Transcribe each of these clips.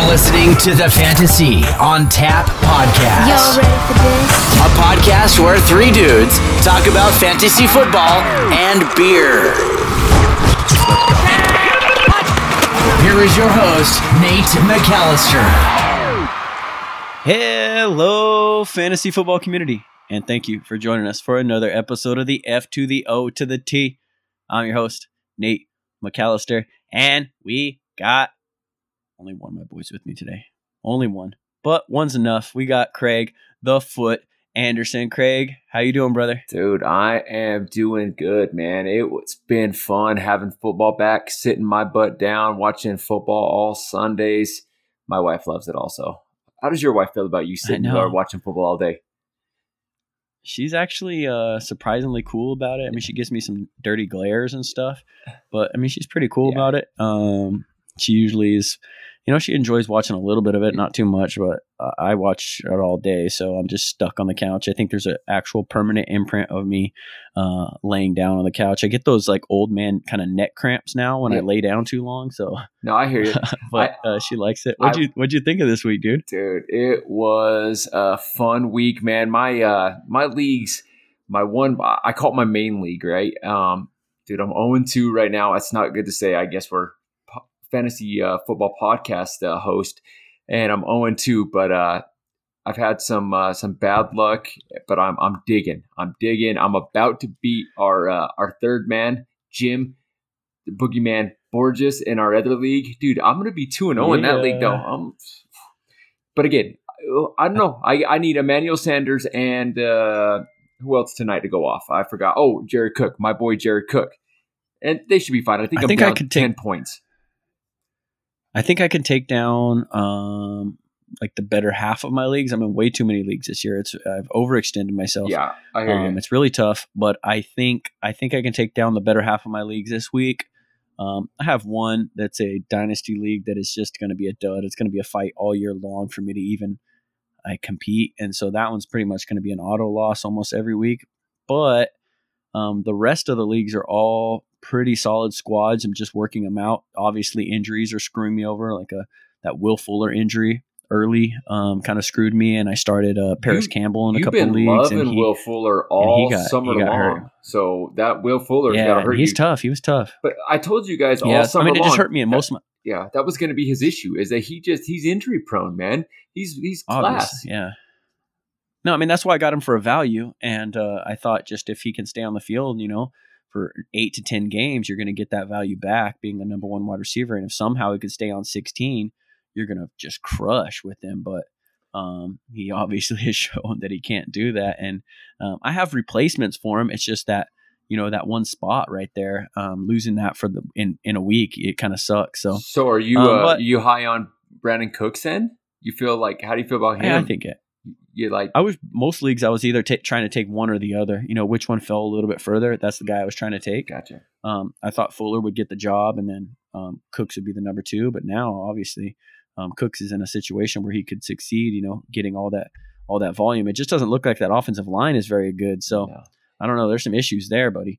You're listening to the Fantasy on Tap podcast. Y'all ready for this? A podcast where three dudes talk about fantasy football and beer. Here is your host, Nate McAllister. Hello, fantasy football community, and thank you for joining us for another episode of the F to the O to the T. I'm your host, Nate McAllister, and we got only one of my boys with me today. Only one, but one's enough. We got Craig the Foot Anderson. Craig, how you doing, brother? Dude, I am doing good, man. It's been fun having football back, sitting my butt down, watching football all Sundays. My wife loves it also. How does your wife feel about you sitting there watching football all day? She's actually uh, surprisingly cool about it. I mean, she gives me some dirty glares and stuff, but I mean, she's pretty cool Yeah. about it. Um, she usually is, you know, she enjoys watching a little bit of it, not too much, but uh, I watch it all day, so I'm just stuck on the couch. I think there's an actual permanent imprint of me uh, laying down on the couch. I get those like old man kind of neck cramps now when I lay down too long. So, No, I hear you. but uh, she likes it. What'd I- you What'd you think of this week, dude? Dude, it was a fun week, man. My uh my leagues, my one I call it my main league, right? Um dude, I'm 0 2 right now. That's not good to say. I guess we're fantasy uh, football podcast uh, host and I'm 0 2, but uh I've had some uh, some bad luck, but I'm I'm digging. I'm digging. I'm about to beat our uh, our third man, Jim, the boogeyman Borges in our other league. Dude, I'm gonna be 2 and 0 in that league though. Um but again, I don't know. I, I need Emmanuel Sanders and uh, who else tonight to go off? I forgot. Oh, Jared Cook, my boy Jared Cook, and they should be fine. I think I I'm think I down could ten take- points. I think I can take down um like the better half of my leagues. I'm in way too many leagues this year. It's I've overextended myself. Yeah, I hear Um, you. it's really tough, but I think I think I can take down the better half of my leagues this week. Um, I have one that's a dynasty league that is just going to be a dud. It's going to be a fight all year long for me to even I compete, and so that one's pretty much going to be an auto loss almost every week. But um, the rest of the leagues are all pretty solid squads. I'm just working them out. Obviously, injuries are screwing me over, like a that Will Fuller injury early um, kind of screwed me, and I started uh, Parris You- Campbell in a couple been leagues, loving and he, Will Fuller all got- summer he got long. hurt. So that Will Fuller's got hurt he's you. tough. He was tough. But I told you guys all Yeah, I mean, it long. just hurt me in that- most of my Yeah, that was going to be his issue. Is that he just he's injury prone, man. He's he's class. obviously, yeah. No, I mean that's why I got him for a value, and uh, I thought just if he can stay on the field, you know, for eight to ten games, you're going to get that value back, being the number one wide receiver, and if somehow he could stay on 16, you're going to just crush with him. But um, he obviously has shown that he can't do that, and um, I have replacements for him. It's just that you know that one spot right there, um, losing that for the in in a week, it kind of sucks. So So are you Um, uh, but- you high on Brandin Cooks? Then you feel like how do you feel about him? I think it. You like I was most leagues. I was either ta- trying to take one or the other. You know, which one fell a little bit further. That's the guy I was trying to take. gotcha. Um, I thought Fuller would get the job, and then um, Cooks would be the number two. But now, obviously, um, Cooks is in a situation where he could succeed. You know, getting all that all that volume. It just doesn't look like that offensive line is very good. So Yeah. I don't know. There's some issues there, buddy.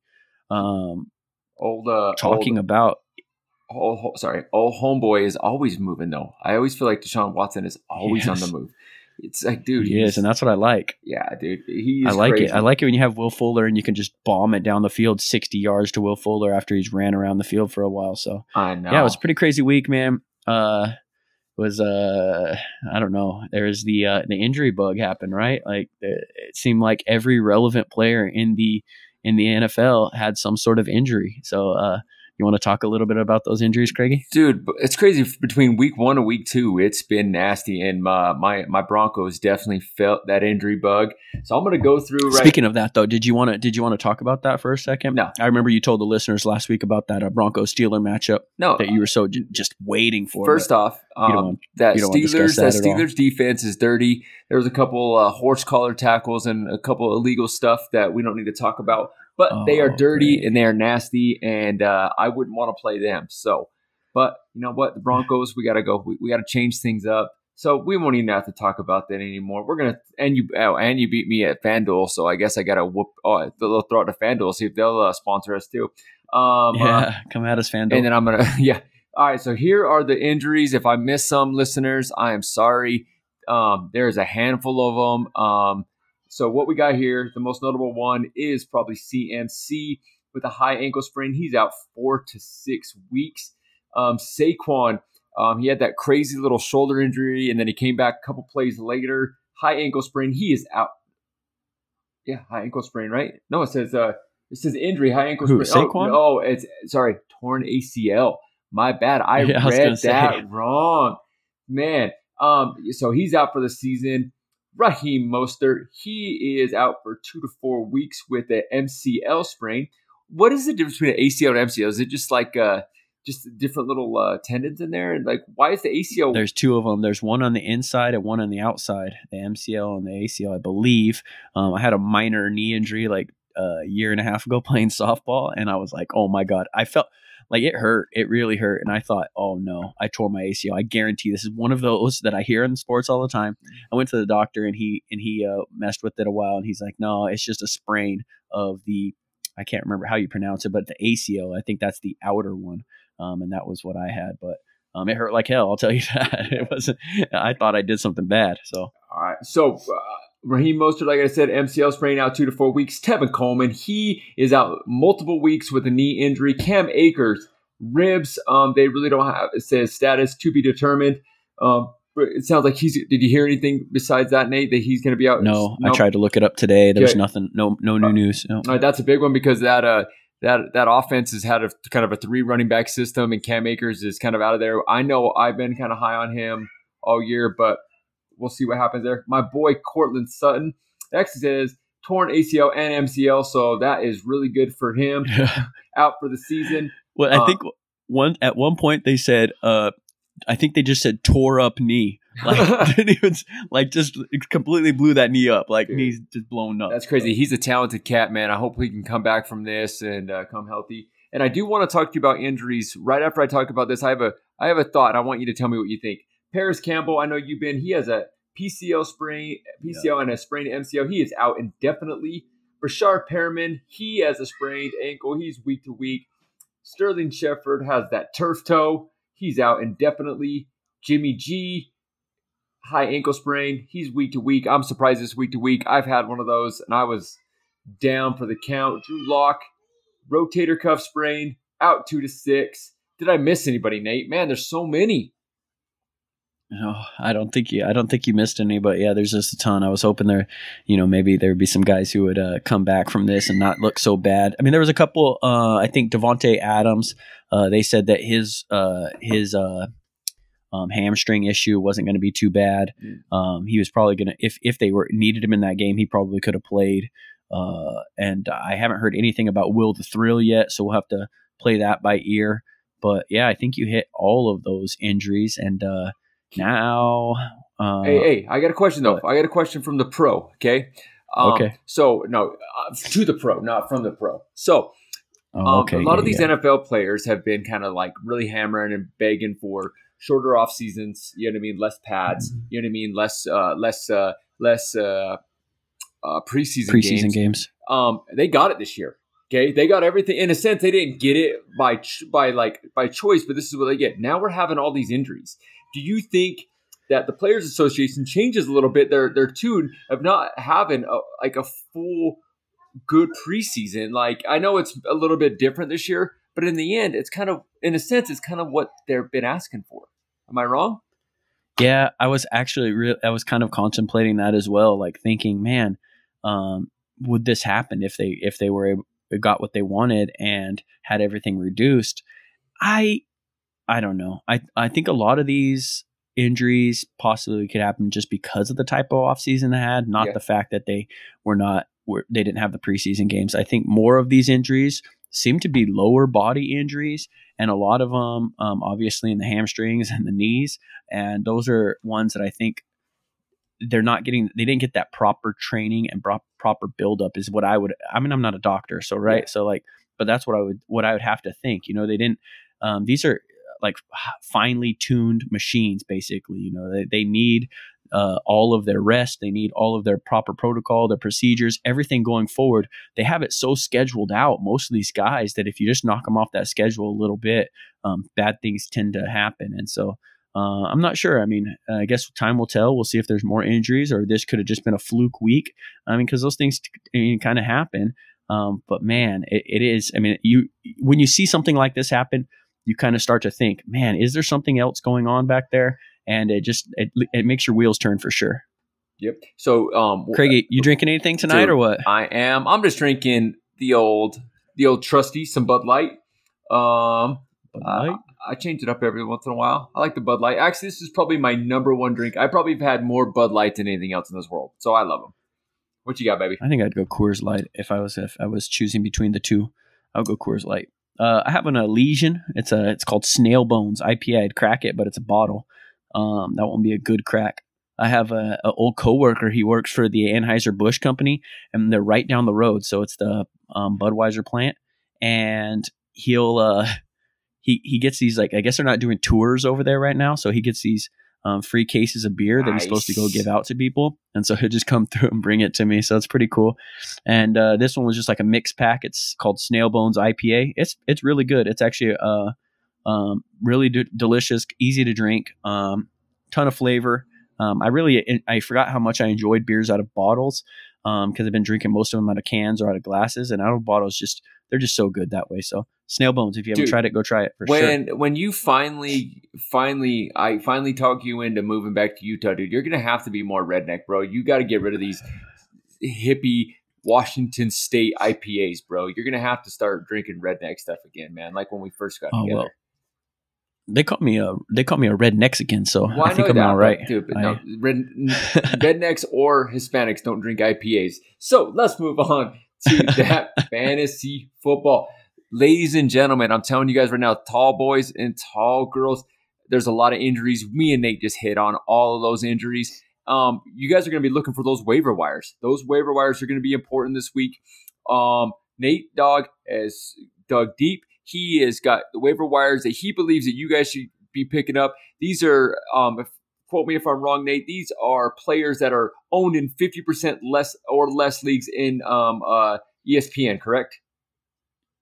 Um, old uh talking old, about ho- sorry old homeboy is always moving though. I always feel like Deshaun Watson is always on the move. It's like dude, he is, and that's what I like. yeah, dude. He I like crazy. it. I like it when you have Will Fuller and you can just bomb it down the field 60 yards to Will Fuller after he's ran around the field for a while. So I know. yeah, it was a pretty crazy week, man. Uh, was uh, I don't know. There was the uh, the injury bug happened, right? Like it, it seemed like every relevant player in the in the NFL had some sort of injury. So uh, you want to talk a little bit about those injuries, Craigie? Dude, it's crazy. Between week one and week two, it's been nasty, and my my, my Broncos definitely felt that injury bug. So I'm gonna go through. Right, Speaking of that, though, did you want to did you want to talk about that for a second? No. I remember you told the listeners last week about that uh, Broncos Steeler matchup no, that you were so j- just waiting for. First off, um, want- that you don't want to Steelers that, that. Steelers defense is dirty. There was a couple uh, horse collar tackles and a couple illegal stuff that we don't need to talk about. But they are Oh, dirty great. and they are nasty, and uh, I wouldn't want to play them. So, but you know what, the Broncos, we got to go. We, we got to change things up. So we won't even have to talk about that anymore. We're gonna and you oh, and you beat me at FanDuel, so I guess I gotta whoop. Oh, they'll throw it to FanDuel see if they'll uh, sponsor us too. Um, uh, yeah, come at us, FanDuel. and then I'm gonna yeah. All right, so here are the injuries. If I miss some listeners, I am sorry. Um, there's a handful of them. Um, so what we got here, the most notable one is probably CMC with a high ankle sprain. He's out four to six weeks. Um, Saquon, um, he had that crazy little shoulder injury, and then he came back a couple plays later. High ankle sprain. He is out. Yeah, high ankle sprain, right? No, it says uh, it says injury, high ankle Who, sprain. Saquon? Oh, oh, it's sorry, torn ACL. My bad. I Yeah, read say. that wrong. Man, um, so he's out for the season. Raheem Mostert, he is out for two to four weeks with an MCL sprain. What is the difference between an ACL and MCL? Is it just like uh, just different little uh, tendons in there? And like, why is the ACL? There's two of them. There's one on the inside and one on the outside. The MCL and the ACL, I believe. Um, I had a minor knee injury like a year and a half ago playing softball, and I was like, oh my god, I felt like it hurt. It really hurt, and I thought, oh no, I tore my ACL. I guarantee this is one of those that I hear in sports all the time. I went to the doctor, and he and he uh, messed with it a while, and he's like, no, it's just a sprain of the. I can't remember how you pronounce it, but the ACL. I think that's the outer one, um, and that was what I had, but. Um, it hurt like hell. I'll tell you that. It wasn't. I thought I did something bad. So All right. So uh, Raheem Mostert, like I said, MCL sprain out two to four weeks. Tevin Coleman, he is out multiple weeks with a knee injury. Cam Akers, ribs. Um, they really don't have it says status to be determined. Um, but it sounds like he's. Did you hear anything besides that, Nate? That he's going to be out? no, I tried to look it up today. There's Okay. nothing. No, no new news. No. All right, that's a big one because that uh that that offense has had a kind of a three running back system, and Cam Akers is kind of out of there. I know I've been kind of high on him all year, but we'll see what happens there. My boy Courtland Sutton, X says torn ACL and MCL, so that is really good for him. Out for the season. well, I Uh, think one at one point they said. Uh, I think they just said tore up knee. Like didn't even like just completely blew that knee up. Like Dude. knees just blown up. That's crazy. He's a talented cat, man. I hope he can come back from this and uh, come healthy. And I do want to talk to you about injuries. Right after I talk about this, I have a I have a thought. I want you to tell me what you think. Parris Campbell, I know you've been. He has a PCL sprain, PCL and a sprained MCL. He is out indefinitely. Rashard Perriman, he has a sprained ankle. He's week to week. Sterling Shepard has that turf toe. He's out indefinitely. Jimmy G, high ankle sprain. He's week to week. I'm surprised this week to week. I've had one of those and I was down for the count. Drew Lock, rotator cuff sprain, out two to six. Did I miss anybody, Nate? Man, there's so many. No, I don't think you. I don't think you missed any, but yeah, there's just a ton. I was hoping there, you know, maybe there would be some guys who would uh, come back from this and not look so bad. I mean, there was a couple. Uh, I think Davante Adams. Uh, they said that his uh, his uh, um, hamstring issue wasn't going to be too bad. Mm. Um, he was probably going to if if they were needed him in that game, he probably could have played. Uh, and I haven't heard anything about Will the Thrill yet, so we'll have to play that by ear. But yeah, I think you hit all of those injuries, and uh, now, uh, hey, hey, I got a question though. I got a question from the pro. Okay. Um, Okay. So no, uh, to the pro, not from the pro. So oh, Um, a lot of these yeah. NFL players have been kind of like really hammering and begging for shorter off seasons. You know what I mean? Less pads. Mm-hmm. You know what I mean? Less, uh, less, uh, less uh, uh, preseason, preseason games. games. Um, they got it this year. Okay, they got everything. In a sense, they didn't get it by ch- by like by choice, but this is what they get. Now we're having all these injuries. Do you think that the Players Association changes a little bit their their tune of not having a, like a full good preseason? Like I know it's a little bit different this year, but in the end, it's kind of in a sense, it's kind of what they've been asking for. Am I wrong? Yeah, I was actually real. I was kind of contemplating that as well, like thinking, man, um, would this happen if they if they were able, got what they wanted and had everything reduced? I I don't know. I I think a lot of these injuries possibly could happen just because of the type of offseason they had, not Yeah. the fact that they were not were they didn't have the preseason games. I think more of these injuries seem to be lower body injuries, and a lot of them, um, obviously, in the hamstrings and the knees, and those are ones that I think they're not getting. They didn't get that proper training and pro- proper buildup. Is what I would. I mean, I'm not a doctor, so right. Yeah. So like, but that's what I would what I would have to think. You know, they didn't. Um, these are like finely tuned machines, basically. You know, they they need uh, all of their rest. They need all of their proper protocol, their procedures, everything going forward. They have it so scheduled out, most of these guys, that if you just knock them off that schedule a little bit, um, bad things tend to happen. And so uh, I'm not sure. I mean, I guess time will tell. We'll see if there's more injuries or this could have just been a fluke week. I mean, because those things t- kind of happen. Um, but man, it, it is. I mean, you when you see something like this happen, you kind of start to think, man, is there something else going on back there? And it just it, it makes your wheels turn for sure. Yep. So, um, Craigie, you drinking anything tonight dude, or what? I am. I'm just drinking the old, the old trusty, some Bud Light. Um, Bud Light? I change it up every once in a while. I like the Bud Light. Actually, this is probably my number one drink. I probably have had more Bud Light than anything else in this world, so I love them. What you got, baby? I think I'd go Coors Light if I was if I was choosing between the two. I'll go Coors Light. Uh, I have an Elysian. It's a it's called Snail Bones IPA. I'd crack it, but it's a bottle. Um, that won't be a good crack. I have a, a old coworker. He works for the Anheuser Busch company, and they're right down the road. So it's the um, Budweiser plant, and he'll uh, he he gets these like I guess they're not doing tours over there right now, so he gets these um, free cases of beer that he's supposed to go give out to people, and so he'll just come through and bring it to me. So it's pretty cool. And uh, this one was just like a mixed pack. It's called Snail Bones IPA. It's it's really good. It's actually uh um, really d- delicious, easy to drink, um, ton of flavor. Um, I really I forgot how much I enjoyed beers out of bottles because I've been drinking most of them out of cans or out of glasses, and out of bottles just they're just so good that way. So Snail Bones, if you haven't Dude, tried it, go try it for sure. when when you finally finally I finally talk you into moving back to Utah, dude, you're gonna have to be more redneck, bro. You got to get rid of these hippie Washington State IPAs, bro. You're gonna have to start drinking redneck stuff again, man. Like when we first got Oh, together. well, They call me a they call me a red Mexican, so Well, I think I'm that, all but, dude. But I- no, red, rednecks or Hispanics don't drink IPAs. So let's move on to that fantasy football, ladies and gentlemen. I'm telling you guys right now, tall boys and tall girls. There's a lot of injuries. Me and Nate just hit on all of those injuries. Um, you guys are going to be looking for those waiver wires. Those waiver wires are going to be important this week. Um, Nate Dog has dug deep. He has got the waiver wires that he believes that you guys should be picking up. These are, um, if, quote me if I'm wrong, Nate. These are players that are owned in 50% less or less leagues in um, uh, ESPN. Correct?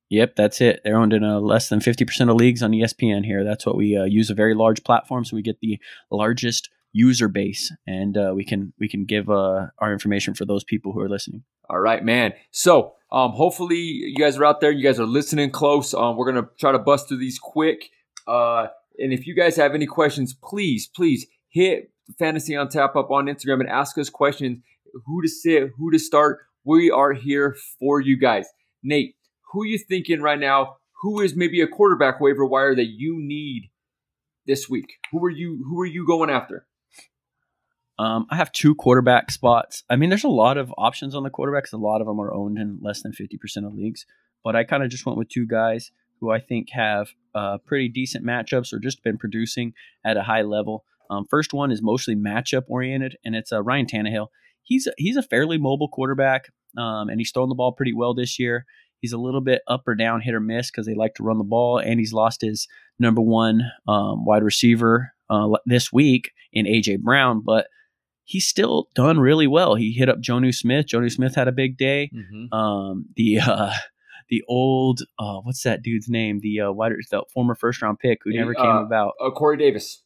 Yep, that's it. They're owned in uh, less than 50% of leagues on ESPN here. That's what we uh, use a very large platform, so we get the largest user base, and uh, we can we can give uh, our information for those people who are listening. All right, man. So, um, hopefully you guys are out there. You guys are listening close. Um, we're gonna try to bust through these quick. Uh, and if you guys have any questions, please, please hit Fantasy on Tap up on Instagram and ask us questions. Who to sit, who to start. We are here for you guys. Nate, who are you thinking right now? Who is maybe a quarterback waiver wire that you need this week? Who are you? Who are you going after? Um, I have two quarterback spots. I mean, there's a lot of options on the quarterbacks. A lot of them are owned in less than 50% of leagues. But I kind of just went with two guys who I think have uh, pretty decent matchups or just been producing at a high level. Um, first one is mostly matchup oriented, and it's uh, Ryan Tannehill. He's a, he's a fairly mobile quarterback, um, and he's thrown the ball pretty well this year. He's a little bit up or down, hit or miss because they like to run the ball, and he's lost his number one um, wide receiver uh, this week in AJ Brown, but he's still done really well. He hit up Jonnu Smith. Jonnu Smith had a big day. Mm-hmm. Um, the uh, the old uh, what's that dude's name? The uh, wide, the former first round pick who never came uh, about. Uh, Corey Davis.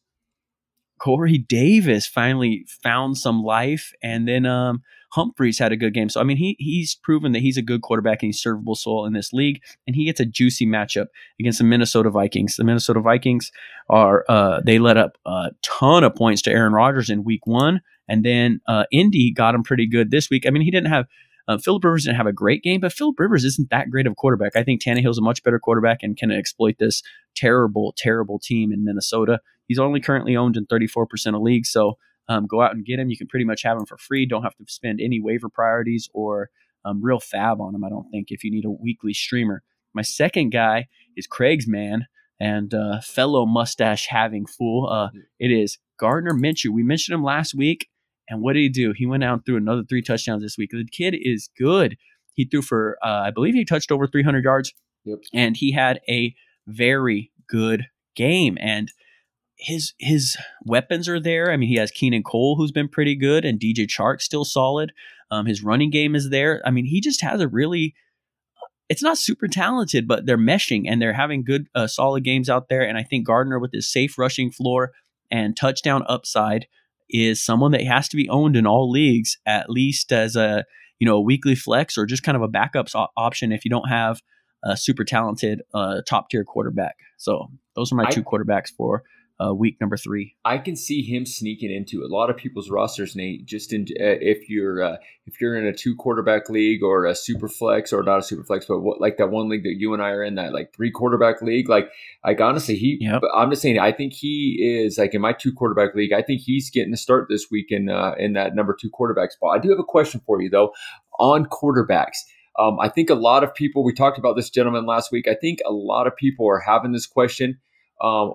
Corey Davis finally found some life, and then um, Humphries had a good game. So I mean, he he's proven that he's a good quarterback and he's servable soul in this league, and he gets a juicy matchup against the Minnesota Vikings. The Minnesota Vikings are uh, they let up a ton of points to Aaron Rodgers in Week One, and then uh, Indy got him pretty good this week. I mean, he didn't have. Uh, Philip Rivers didn't have a great game, but Philip Rivers isn't that great of a quarterback. I think Tannehill's a much better quarterback and can exploit this terrible, terrible team in Minnesota. He's only currently owned in 34% of leagues, so um, go out and get him. You can pretty much have him for free. Don't have to spend any waiver priorities or um, real fab on him, I don't think, if you need a weekly streamer. My second guy is Craig's man and uh, fellow mustache having fool. Uh, it is Gardner Minshew. We mentioned him last week, and what did he do? He went out and threw another three touchdowns this week. The kid is good. He threw for, uh, I believe he touched over 300 yards, Yep. and he had a very good game. And his his weapons are there. I mean, he has Keelan Cole, who's been pretty good, and DJ Chark still solid. Um, his running game is there. I mean, he just has a really. It's not super talented, but they're meshing and they're having good, uh, solid games out there. And I think Gardner, with his safe rushing floor and touchdown upside, is someone that has to be owned in all leagues, at least as a you know a weekly flex or just kind of a backup option if you don't have a super talented uh, top tier quarterback. So those are my I, two quarterbacks for uh, week number three. I can see him sneaking into a lot of people's rosters, Nate. Just in uh, if you're uh, if you're in a two quarterback league or a super flex or not a super flex, but what, like that one league that you and I are in, that like three quarterback league. Like, like honestly, he. Yep. I'm just saying, I think he is like in my two quarterback league. I think he's getting the start this week in uh, in that number two quarterback spot. I do have a question for you though on quarterbacks. Um, I think a lot of people. We talked about this gentleman last week. I think a lot of people are having this question. Um,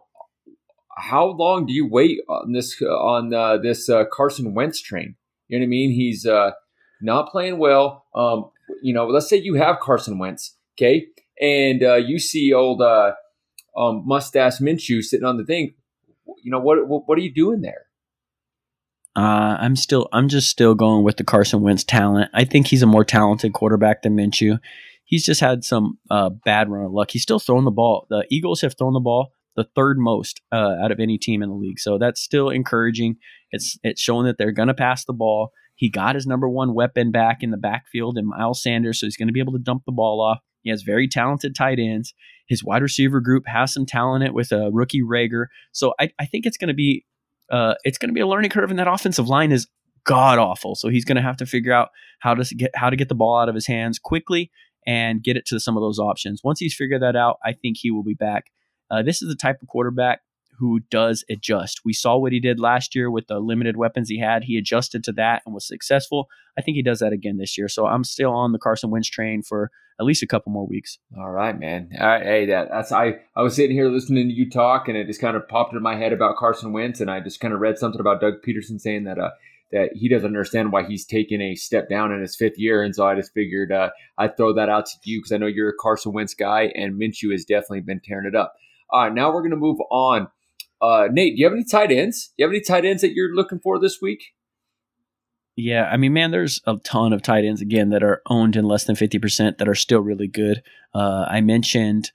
how long do you wait on this on uh, this uh, Carson Wentz train? You know what I mean? He's uh, not playing well. Um, you know, let's say you have Carson Wentz, okay, and uh, you see old uh, um, mustache Minshew sitting on the thing. You know what, what? What are you doing there? Uh, I'm still, I'm just still going with the Carson Wentz talent. I think he's a more talented quarterback than Minshew. He's just had some bad run of luck. He's still throwing the ball. The Eagles have thrown the ball the third most uh, out of any team in the league. So that's still encouraging. It's it's showing that they're going to pass the ball. He got his number one weapon back in the backfield in Miles Sanders, so he's going to be able to dump the ball off. He has very talented tight ends. His wide receiver group has some talent it with a rookie Reagor. So I, I think it's going to be uh, it's going to be a learning curve, and that offensive line is god awful. So he's going to have to figure out how to get how to get the ball out of his hands quickly and get it to some of those options. Once he's figured that out, I think he will be back uh, this is the type of quarterback who does adjust. We saw what he did last year with the limited weapons he had. He adjusted to that and was successful. I think he does that again this year. So I'm still on the Carson Wentz train for at least a couple more weeks. All right, man. All right, hey, that that's I I was sitting here listening to you talk, and it just kind of popped in my head about Carson Wentz, and I just kind of read something about Doug Pederson saying that uh that he doesn't understand why he's taking a step down in his fifth year, and so I just figured uh, I'd throw that out to you because I know you're a Carson Wentz guy, and Minshew has definitely been tearing it up. All right, now we're going to move on. Uh, Nate, do you have any tight ends? Do you have any tight ends that you're looking for this week? Yeah, I mean, man, there's a ton of tight ends again that are owned in less than fifty percent that are still really good. Uh, I mentioned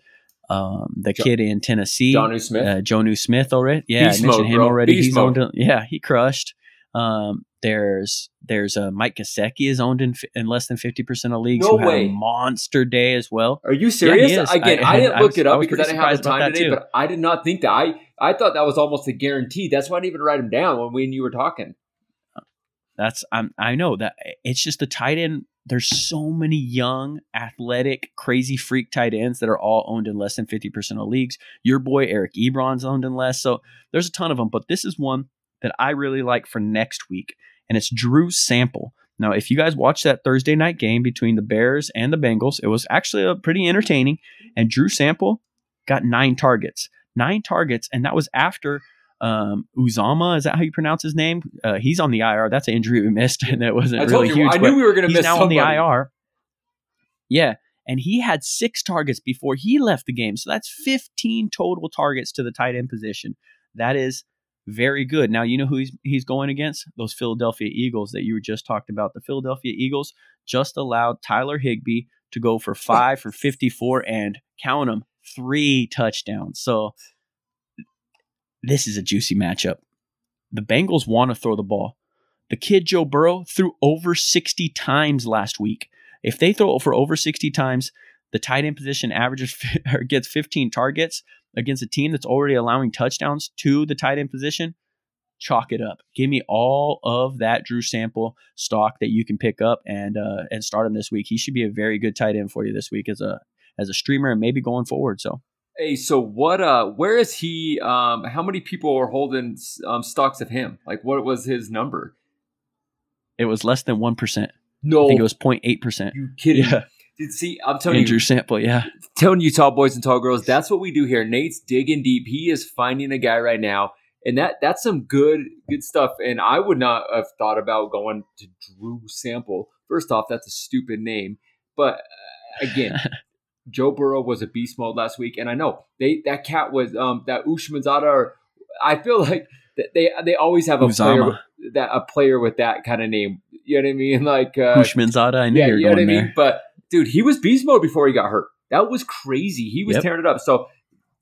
um, the jo- kid in Tennessee, Jonnu Smith, uh, Smith already. Yeah, Beast I mentioned mode, him bro. already. Beast He's mode. owned. Yeah, he crushed. Um, there's there's a uh, Mike Gesicki is owned in, in less than fifty percent of leagues. No way, monster day as well. Are you serious? Yeah, Again, I, I, didn't I, look I it up because I didn't have the time today, but I did not think that. I I thought that was almost a guarantee. That's why I didn't even write him down when when you were talking. That's I'm I know that it's just the tight end. There's so many young, athletic, crazy freak tight ends that are all owned in less than 50% of leagues. Your boy Eric Ebron's owned in less. So there's a ton of them, but this is one that I really like for next week and it's Drew Sample. Now, if you guys watched that Thursday night game between the Bears and the Bengals, it was actually a pretty entertaining. And Drew Sample got nine targets, nine targets, and that was after um, Uzomah. Is that how you pronounce his name? Uh, he's on the IR. That's an injury we missed, and it wasn't I really you, huge. I knew we were going to miss now somebody. on the IR. Yeah, and he had six targets before he left the game, so that's 15 total targets to the tight end position. That is very good. Now you know who he's he's going against? Those Philadelphia Eagles that you just talked about. The Philadelphia Eagles just allowed Tyler Higbee to go for five for 54 and count them three touchdowns. So this is a juicy matchup. The Bengals want to throw the ball. The kid Joe Burrow threw over 60 times last week. If they throw for over 60 times, the tight end position averages or gets 15 targets against a team that's already allowing touchdowns to the tight end position, chalk it up. Give me all of that Drew Sample stock that you can pick up and uh, and start him this week. He should be a very good tight end for you this week as a as a streamer and maybe going forward. So. Hey, so what? Uh, where is he? Um, how many people are holding um, stocks of him? Like, what was his number? It was less than one percent. No, I think it was 0.8 percent. You kidding? Yeah. See, I'm telling Andrew you, Sample, yeah. Telling you, tall boys and tall girls, that's what we do here. Nate's digging deep. He is finding a guy right now, and that that's some good good stuff. And I would not have thought about going to Drew Sample. First off, that's a stupid name, but uh, again. Joe Burrow was a beast mode last week, and I know they that cat was um that Ushmanzada I feel like they they always have a Uzomah. player that a player with that kind of name. You know what I mean? Like uh, Hushmanzada, I knew yeah, you you know what I going mean. there. But dude, he was beast mode before he got hurt. That was crazy. He was Yep. tearing it up. So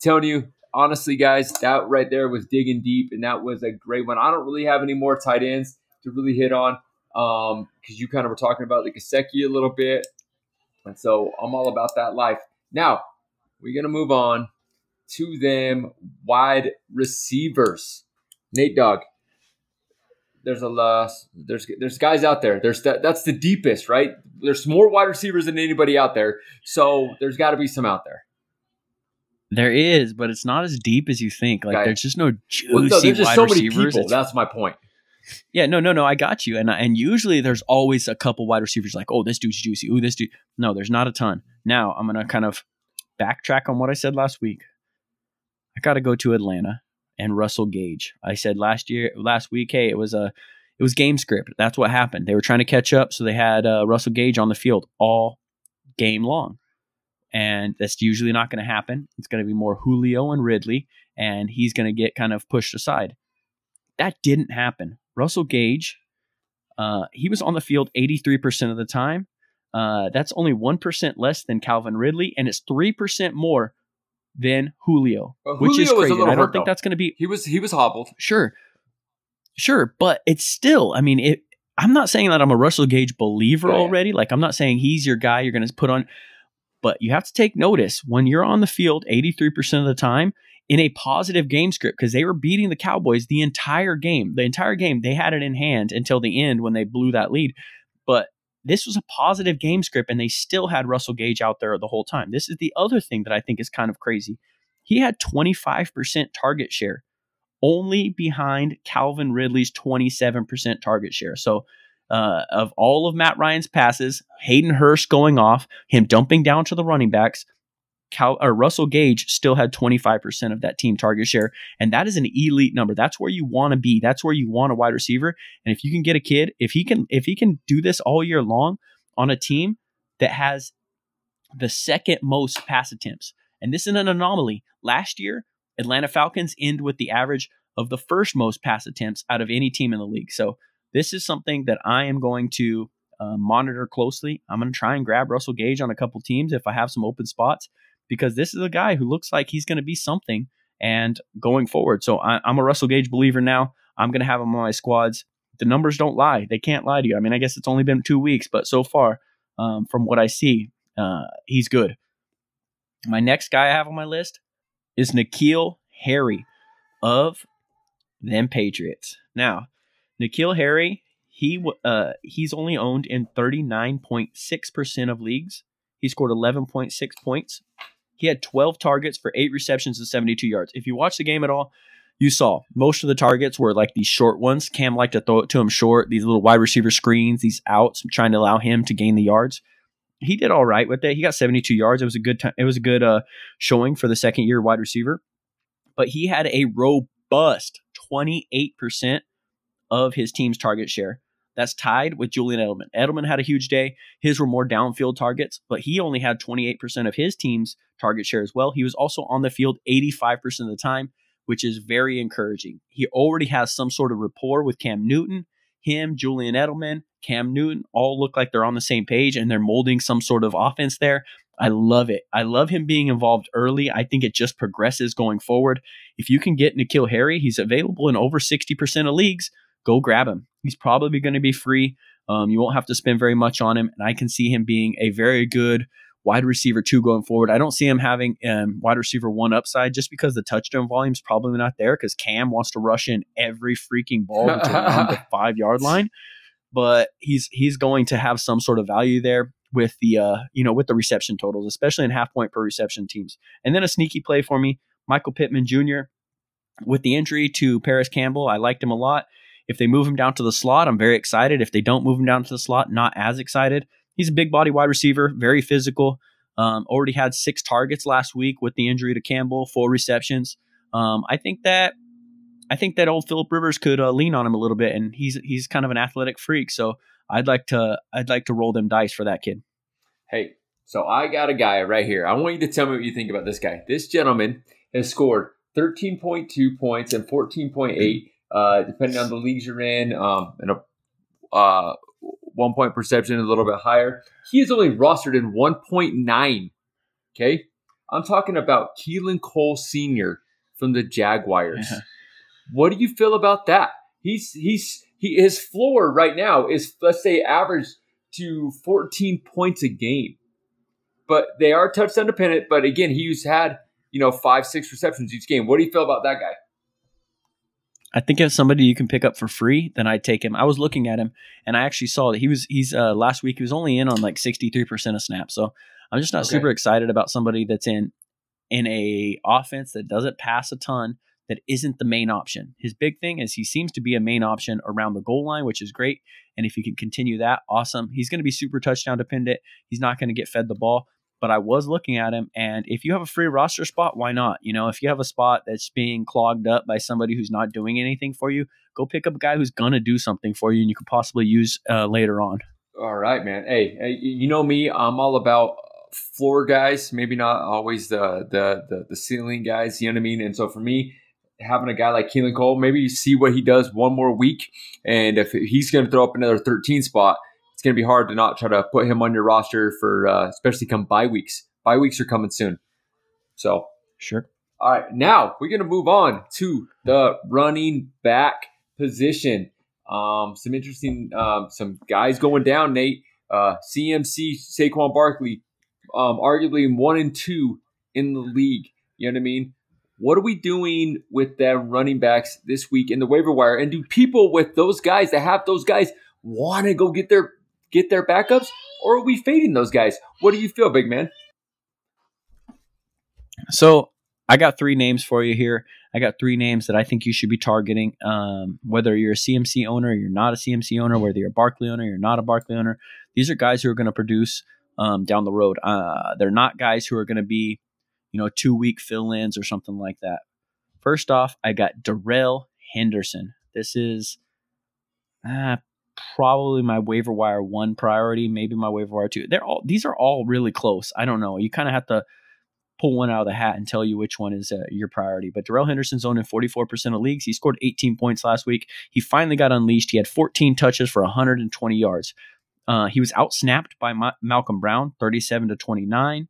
telling you honestly, guys, that right there was digging deep, and that was a great one. I don't really have any more tight ends to really hit on um because you kind of were talking about the Gesicki a little bit, and so I'm all about that life. Now we're gonna move on to them wide receivers. Nate Dog. There's a lot. There's there's guys out there. There's that. That's the deepest, right? There's more wide receivers than anybody out there. So there's got to be some out there. There is, but it's not as deep as you think. Like Okay. there's just no juicy Well, no, there's just wide so many receivers. people. It's- That's my point. yeah, no, no, no. I got you. And and usually there's always a couple wide receivers like, oh, this dude's juicy. Oh, this dude. No, there's not a ton. Now I'm gonna kind of backtrack on what I said last week. I got to go to Atlanta and Russell Gage. I said last year, last week, hey, it was a, it was game script. That's what happened. They were trying to catch up, so they had uh, Russell Gage on the field all game long, and that's usually not going to happen. It's going to be more Julio and Ridley, and he's going to get kind of pushed aside. That didn't happen. Russell Gage, uh, he was on the field 83% of the time. Uh, that's only 1% less than Calvin Ridley, and it's 3% more than Julio, Well, which is Julio crazy. I don't think though. that's going to be He was he was hobbled. sure, sure, but it's still. I mean, it. I'm not saying that I'm a Russell Gage believer Yeah, already. Like I'm not saying he's your guy you're going to put on, but you have to take notice when you're on the field 83% of the time in a positive game script because they were beating the Cowboys the entire game. The entire game they had it in hand until the end when they blew that lead, but. This was a positive game script, and they still had Russell Gage out there the whole time. This is the other thing that I think is kind of crazy. He had 25% target share only behind Calvin Ridley's 27% target share. So, uh, of all of Matt Ryan's passes, Hayden Hurst going off, him dumping down to the running backs, Cal, or Russell Gage still had 25% of that team target share. And that is an elite number. That's where you want to be. That's where you want a wide receiver. And if you can get a kid, if he can, if he can do this all year long on a team that has the second most pass attempts, and this is an anomaly. Last year, Atlanta Falcons end with the average of the first most pass attempts out of any team in the league. So this is something that I am going to uh, monitor closely. I'm going to try and grab Russell Gage on a couple teams if I have some open spots because this is a guy who looks like he's going to be something and going forward. So I, I'm a Russell Gage believer now. I'm going to have him on my squads. The numbers don't lie; they can't lie to you. I mean, I guess it's only been two weeks, but so far, um, from what I see, uh, he's good. My next guy I have on my list is N'Keal Harry of them Patriots. Now, N'Keal Harry, he uh, he's only owned in 39.6% of leagues. He scored 11.6 points. He had 12 targets for eight receptions and 72 yards. If you watch the game at all, you saw most of the targets were like these short ones. Cam liked to throw it to him short, these little wide receiver screens, these outs, trying to allow him to gain the yards. He did all right with it. He got 72 yards. It was a good time. It was a good uh, showing for the second year wide receiver. But he had a robust 28% of his team's target share. That's tied with Julian Edelman. Edelman had a huge day. His were more downfield targets, but he only had 28% of his team's target share as well. He was also on the field 85% of the time, which is very encouraging. He already has some sort of rapport with Cam Newton. Him, Julian Edelman, Cam Newton all look like they're on the same page and they're molding some sort of offense there. I love it. I love him being involved early. I think it just progresses going forward. If you can get N'Keal Harry, he's available in over 60% of leagues. Go grab him. He's probably going to be free. Um, you won't have to spend very much on him. And I can see him being a very good wide receiver two going forward. I don't see him having um, wide receiver one upside just because the touchdown volume is probably not there because Cam wants to rush in every freaking ball between around the five yard line. But he's he's going to have some sort of value there with the uh, you know with the reception totals, especially in half point per reception teams. And then a sneaky play for me, Michael Pittman Jr. With the injury to Parris Campbell, I liked him a lot. If they move him down to the slot, I'm very excited. If they don't move him down to the slot, not as excited. He's a big body wide receiver, very physical. Um, already had six targets last week with the injury to Campbell, four receptions. Um, I think that I think that old Philip Rivers could uh, lean on him a little bit, and he's he's kind of an athletic freak. So I'd like to I'd like to roll them dice for that kid. Hey, so I got a guy right here. I want you to tell me what you think about this guy. This gentleman has scored 13.2 points and 14.8, uh, depending on the leagues you're in, um, and a uh, one point perception a little bit higher. He is only rostered in 1.9. Okay. I'm talking about Keelan Cole Sr. from the Jaguars. Yeah. What do you feel about that? He's he's he his floor right now is let's say average to 14 points a game. But they are touchdown dependent. But again, he's had, you know, five, six receptions each game. What do you feel about that guy? I think if somebody you can pick up for free, then I'd take him. I was looking at him and I actually saw that he was he's uh last week he was only in on like 63% of snaps. So I'm just not okay. super excited about somebody that's in in a offense that doesn't pass a ton that isn't the main option. His big thing is he seems to be a main option around the goal line, which is great. And if he can continue that, awesome. He's going to be super touchdown dependent. He's not going to get fed the ball. But I was looking at him, and if you have a free roster spot, why not? You know, if you have a spot that's being clogged up by somebody who's not doing anything for you, go pick up a guy who's going to do something for you and you could possibly use uh, later on. All right, man. Hey, hey, you know me, I'm all about floor guys, maybe not always the, the the the ceiling guys. You know what I mean? And so for me, having a guy like Keelan Cole, maybe you see what he does one more week, and if he's going to throw up another 13 spot, it's going to be hard to not try to put him on your roster for, uh, especially come bye weeks. Bye weeks are coming soon, so sure. All right, now we're going to move on to the running back position. Um, some interesting, um, some guys going down. Nate, uh, CMC, Saquon Barkley, um, arguably one and two in the league. You know what I mean? What are we doing with them running backs this week in the waiver wire? And do people with those guys that have those guys want to go get their get their backups, or are we fading those guys? What do you feel, big man? So I got three names for you here. I got three names that I think you should be targeting. Um, whether you're a CMC owner, you're not a CMC owner, whether you're a Barkley owner, you're not a Barkley owner. These are guys who are going to produce um, down the road. Uh, they're not guys who are going to be, you know, two week fill ins or something like that. First off, I got Darrell Henderson. This is uh, probably my waiver wire one priority, maybe my waiver wire two. They're all these are all really close. I don't know. You kind of have to pull one out of the hat and tell you which one is uh, your priority. But Darrell Henderson's owned in 44% of leagues. He scored 18 points last week. He finally got unleashed. He had 14 touches for 120 yards. Uh, he was outsnapped by Ma- Malcolm Brown, 37 to 29,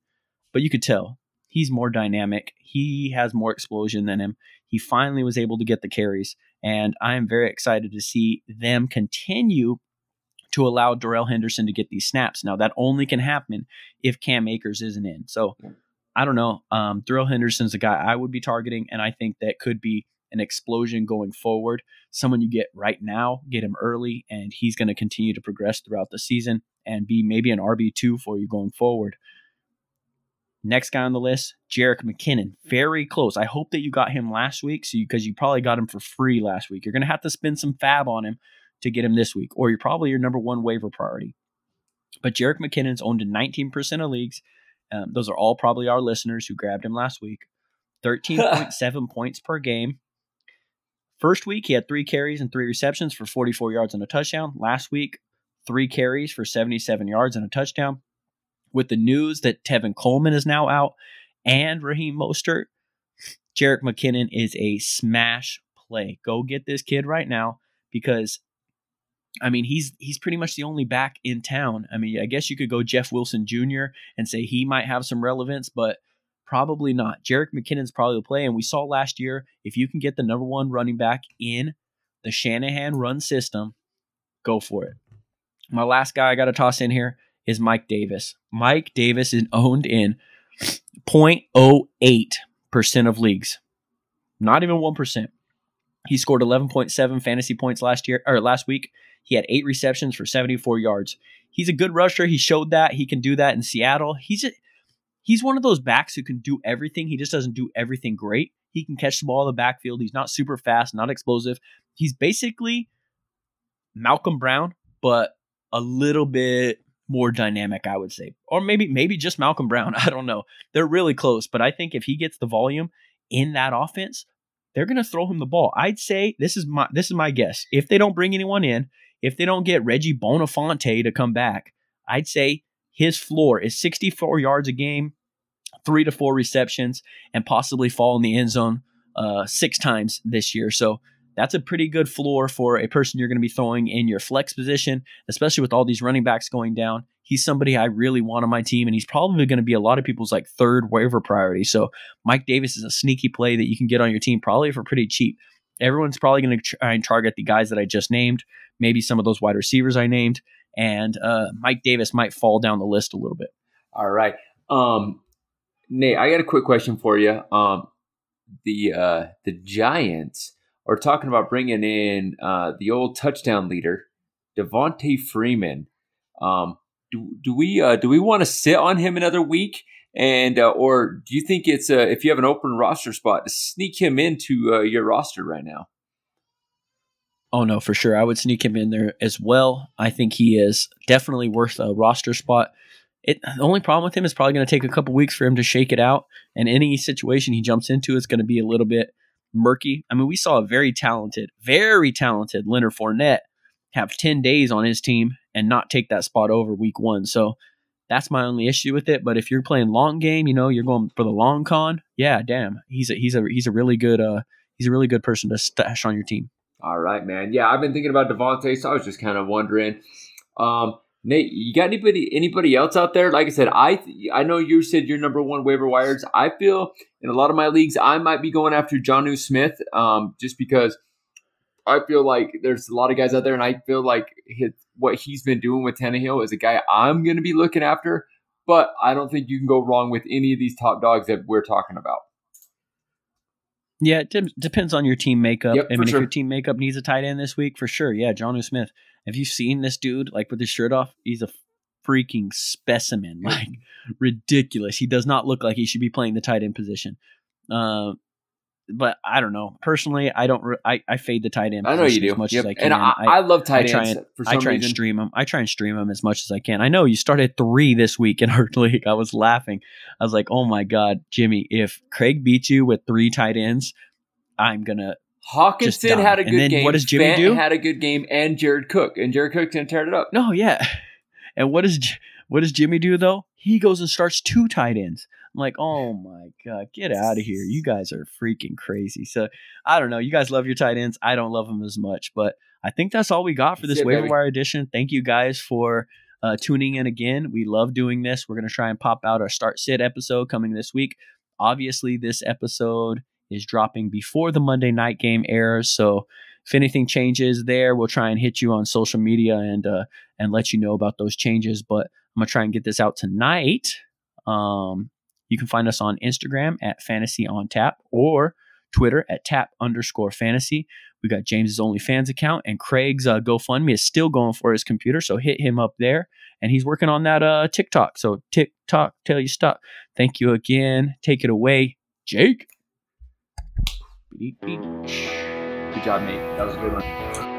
but you could tell he's more dynamic. He has more explosion than him. He finally was able to get the carries, and I am very excited to see them continue to allow Darrell Henderson to get these snaps. Now that only can happen if Cam Akers isn't in. So I don't know. Um, Darrell Henderson's a guy I would be targeting, and I think that could be an explosion going forward. Someone you get right now, get him early, and he's going to continue to progress throughout the season and be maybe an RB2 for you going forward. Next guy on the list, Jerick McKinnon. Very close. I hope that you got him last week so because you, you, probably got him for free last week. You're going to have to spend some fab on him to get him this week, or you're probably your number one waiver priority. But Jerick McKinnon's owned in 19% of leagues. Um, those are all probably our listeners who grabbed him last week. 13.7 points per game. First week, he had three carries and three receptions for 44 yards and a touchdown. Last week, three carries for 77 yards and a touchdown. With the news that Tevin Coleman is now out and Raheem Mostert, Jerick McKinnon is a smash play. Go get this kid right now because I mean, he's he's pretty much the only back in town. I mean, I guess you could go Jeff Wilson Jr. and say he might have some relevance, but Probably not. Jerick McKinnon's probably the play. And we saw last year, if you can get the number one running back in the Shanahan run system, go for it. My last guy I got to toss in here is Mike Davis. Mike Davis is owned in 0.08% of leagues. Not even 1%. He scored 11.7 fantasy points last year or last week. He had 8 receptions for 74 yards. He's a good rusher. He showed that he can do that in Seattle. He's a, he's one of those backs who can do everything. He just doesn't do everything great. He can catch the ball in the backfield. He's not super fast, not explosive. He's basically Malcolm Brown, but a little bit more dynamic, I would say. Or maybe maybe just Malcolm Brown. I don't know. They're really close, but I think if he gets the volume in that offense, they're going to throw him the ball. I'd say this is my this is my guess. If they don't bring anyone in, if they don't get Reggie Bonnafon to come back, I'd say his floor is 64 yards a game, three to four receptions, and possibly fall in the end zone uh, six times this year. So that's a pretty good floor for a person you're going to be throwing in your flex position, especially with all these running backs going down. He's somebody I really want on my team, and he's probably going to be a lot of people's like third waiver priority. So Mike Davis is a sneaky play that you can get on your team probably for pretty cheap. Everyone's probably going to try and target the guys that I just named, maybe some of those wide receivers I named, and uh, Mike Davis might fall down the list a little bit. All right. Um, Nate, I got a quick question for you. Um, the uh, the Giants are talking about bringing in uh, the old touchdown leader, Devonta Freeman. Um, do, do we uh, do we want to sit on him another week? And uh, or do you think it's uh, if you have an open roster spot to sneak him into uh, your roster right now? Oh no, for sure. I would sneak him in there as well. I think he is definitely worth a roster spot. It the only problem with him is probably going to take a couple weeks for him to shake it out, and any situation he jumps into is going to be a little bit murky. I mean, we saw a very talented, very talented Leonard Fournette have ten days on his team and not take that spot over week one. So that's my only issue with it. But if you're playing long game, you know, you're going for the long con. Yeah, damn, he's a he's a he's a really good uh he's a really good person to stash on your team. All right, man. Yeah, I've been thinking about Devonta, so I was just kind of wondering. Um, Nate, you got anybody anybody else out there? Like I said, I I know you said you're number one waiver wires. I feel in a lot of my leagues, I might be going after Jonnu Smith, um, just because I feel like there's a lot of guys out there, and I feel like his, what he's been doing with Tannehill is a guy I'm going to be looking after. But I don't think you can go wrong with any of these top dogs that we're talking about. Yeah, it depends on your team makeup. Yep, I mean, if your team makeup needs a tight end this week, for sure. Yeah, Jonnu Smith. Have you seen this dude like with his shirt off? He's a freaking specimen, like ridiculous. He does not look like he should be playing the tight end position. Uh, but I don't know. Personally, I don't. Re- I I fade the tight end. I know you do. As much Yep. as I can. and I, I, love tight I ends and- for I try reason. and stream them. I try and stream them as much as I can. I know you started three this week in our league. I was laughing. I was like, "Oh my god, Jimmy! If Craig beats you with three tight ends, I'm gonna." Hockenson had a good game. what does Jimmy Fant do? Had a good game, and Jared Cook, and Jared Cook's gonna tear it up. No, yeah. And what does what does Jimmy do though? He goes and starts two tight ends. I'm like, oh my god, get out of here! You guys are freaking crazy. So I don't know. You guys love your tight ends. I don't love them as much, but I think that's all we got for this waiver wire edition. Thank you guys for uh, tuning in again. We love doing this. We're gonna try and pop out our start sit episode coming this week. Obviously, this episode is dropping before the Monday night game airs, so if anything changes there, we'll try and hit you on social media and uh, and let you know about those changes. But I'm gonna try and get this out tonight. Um, you can find us on Instagram at Fantasy on Tap or Twitter at Tap underscore Fantasy. We got James's OnlyFans account and Craig's uh, GoFundMe is still going for his computer, so hit him up there. And he's working on that uh, TikTok. So TikTok, tell you stop. Thank you again. Take it away, Jake. Good job, mate. That was a good one.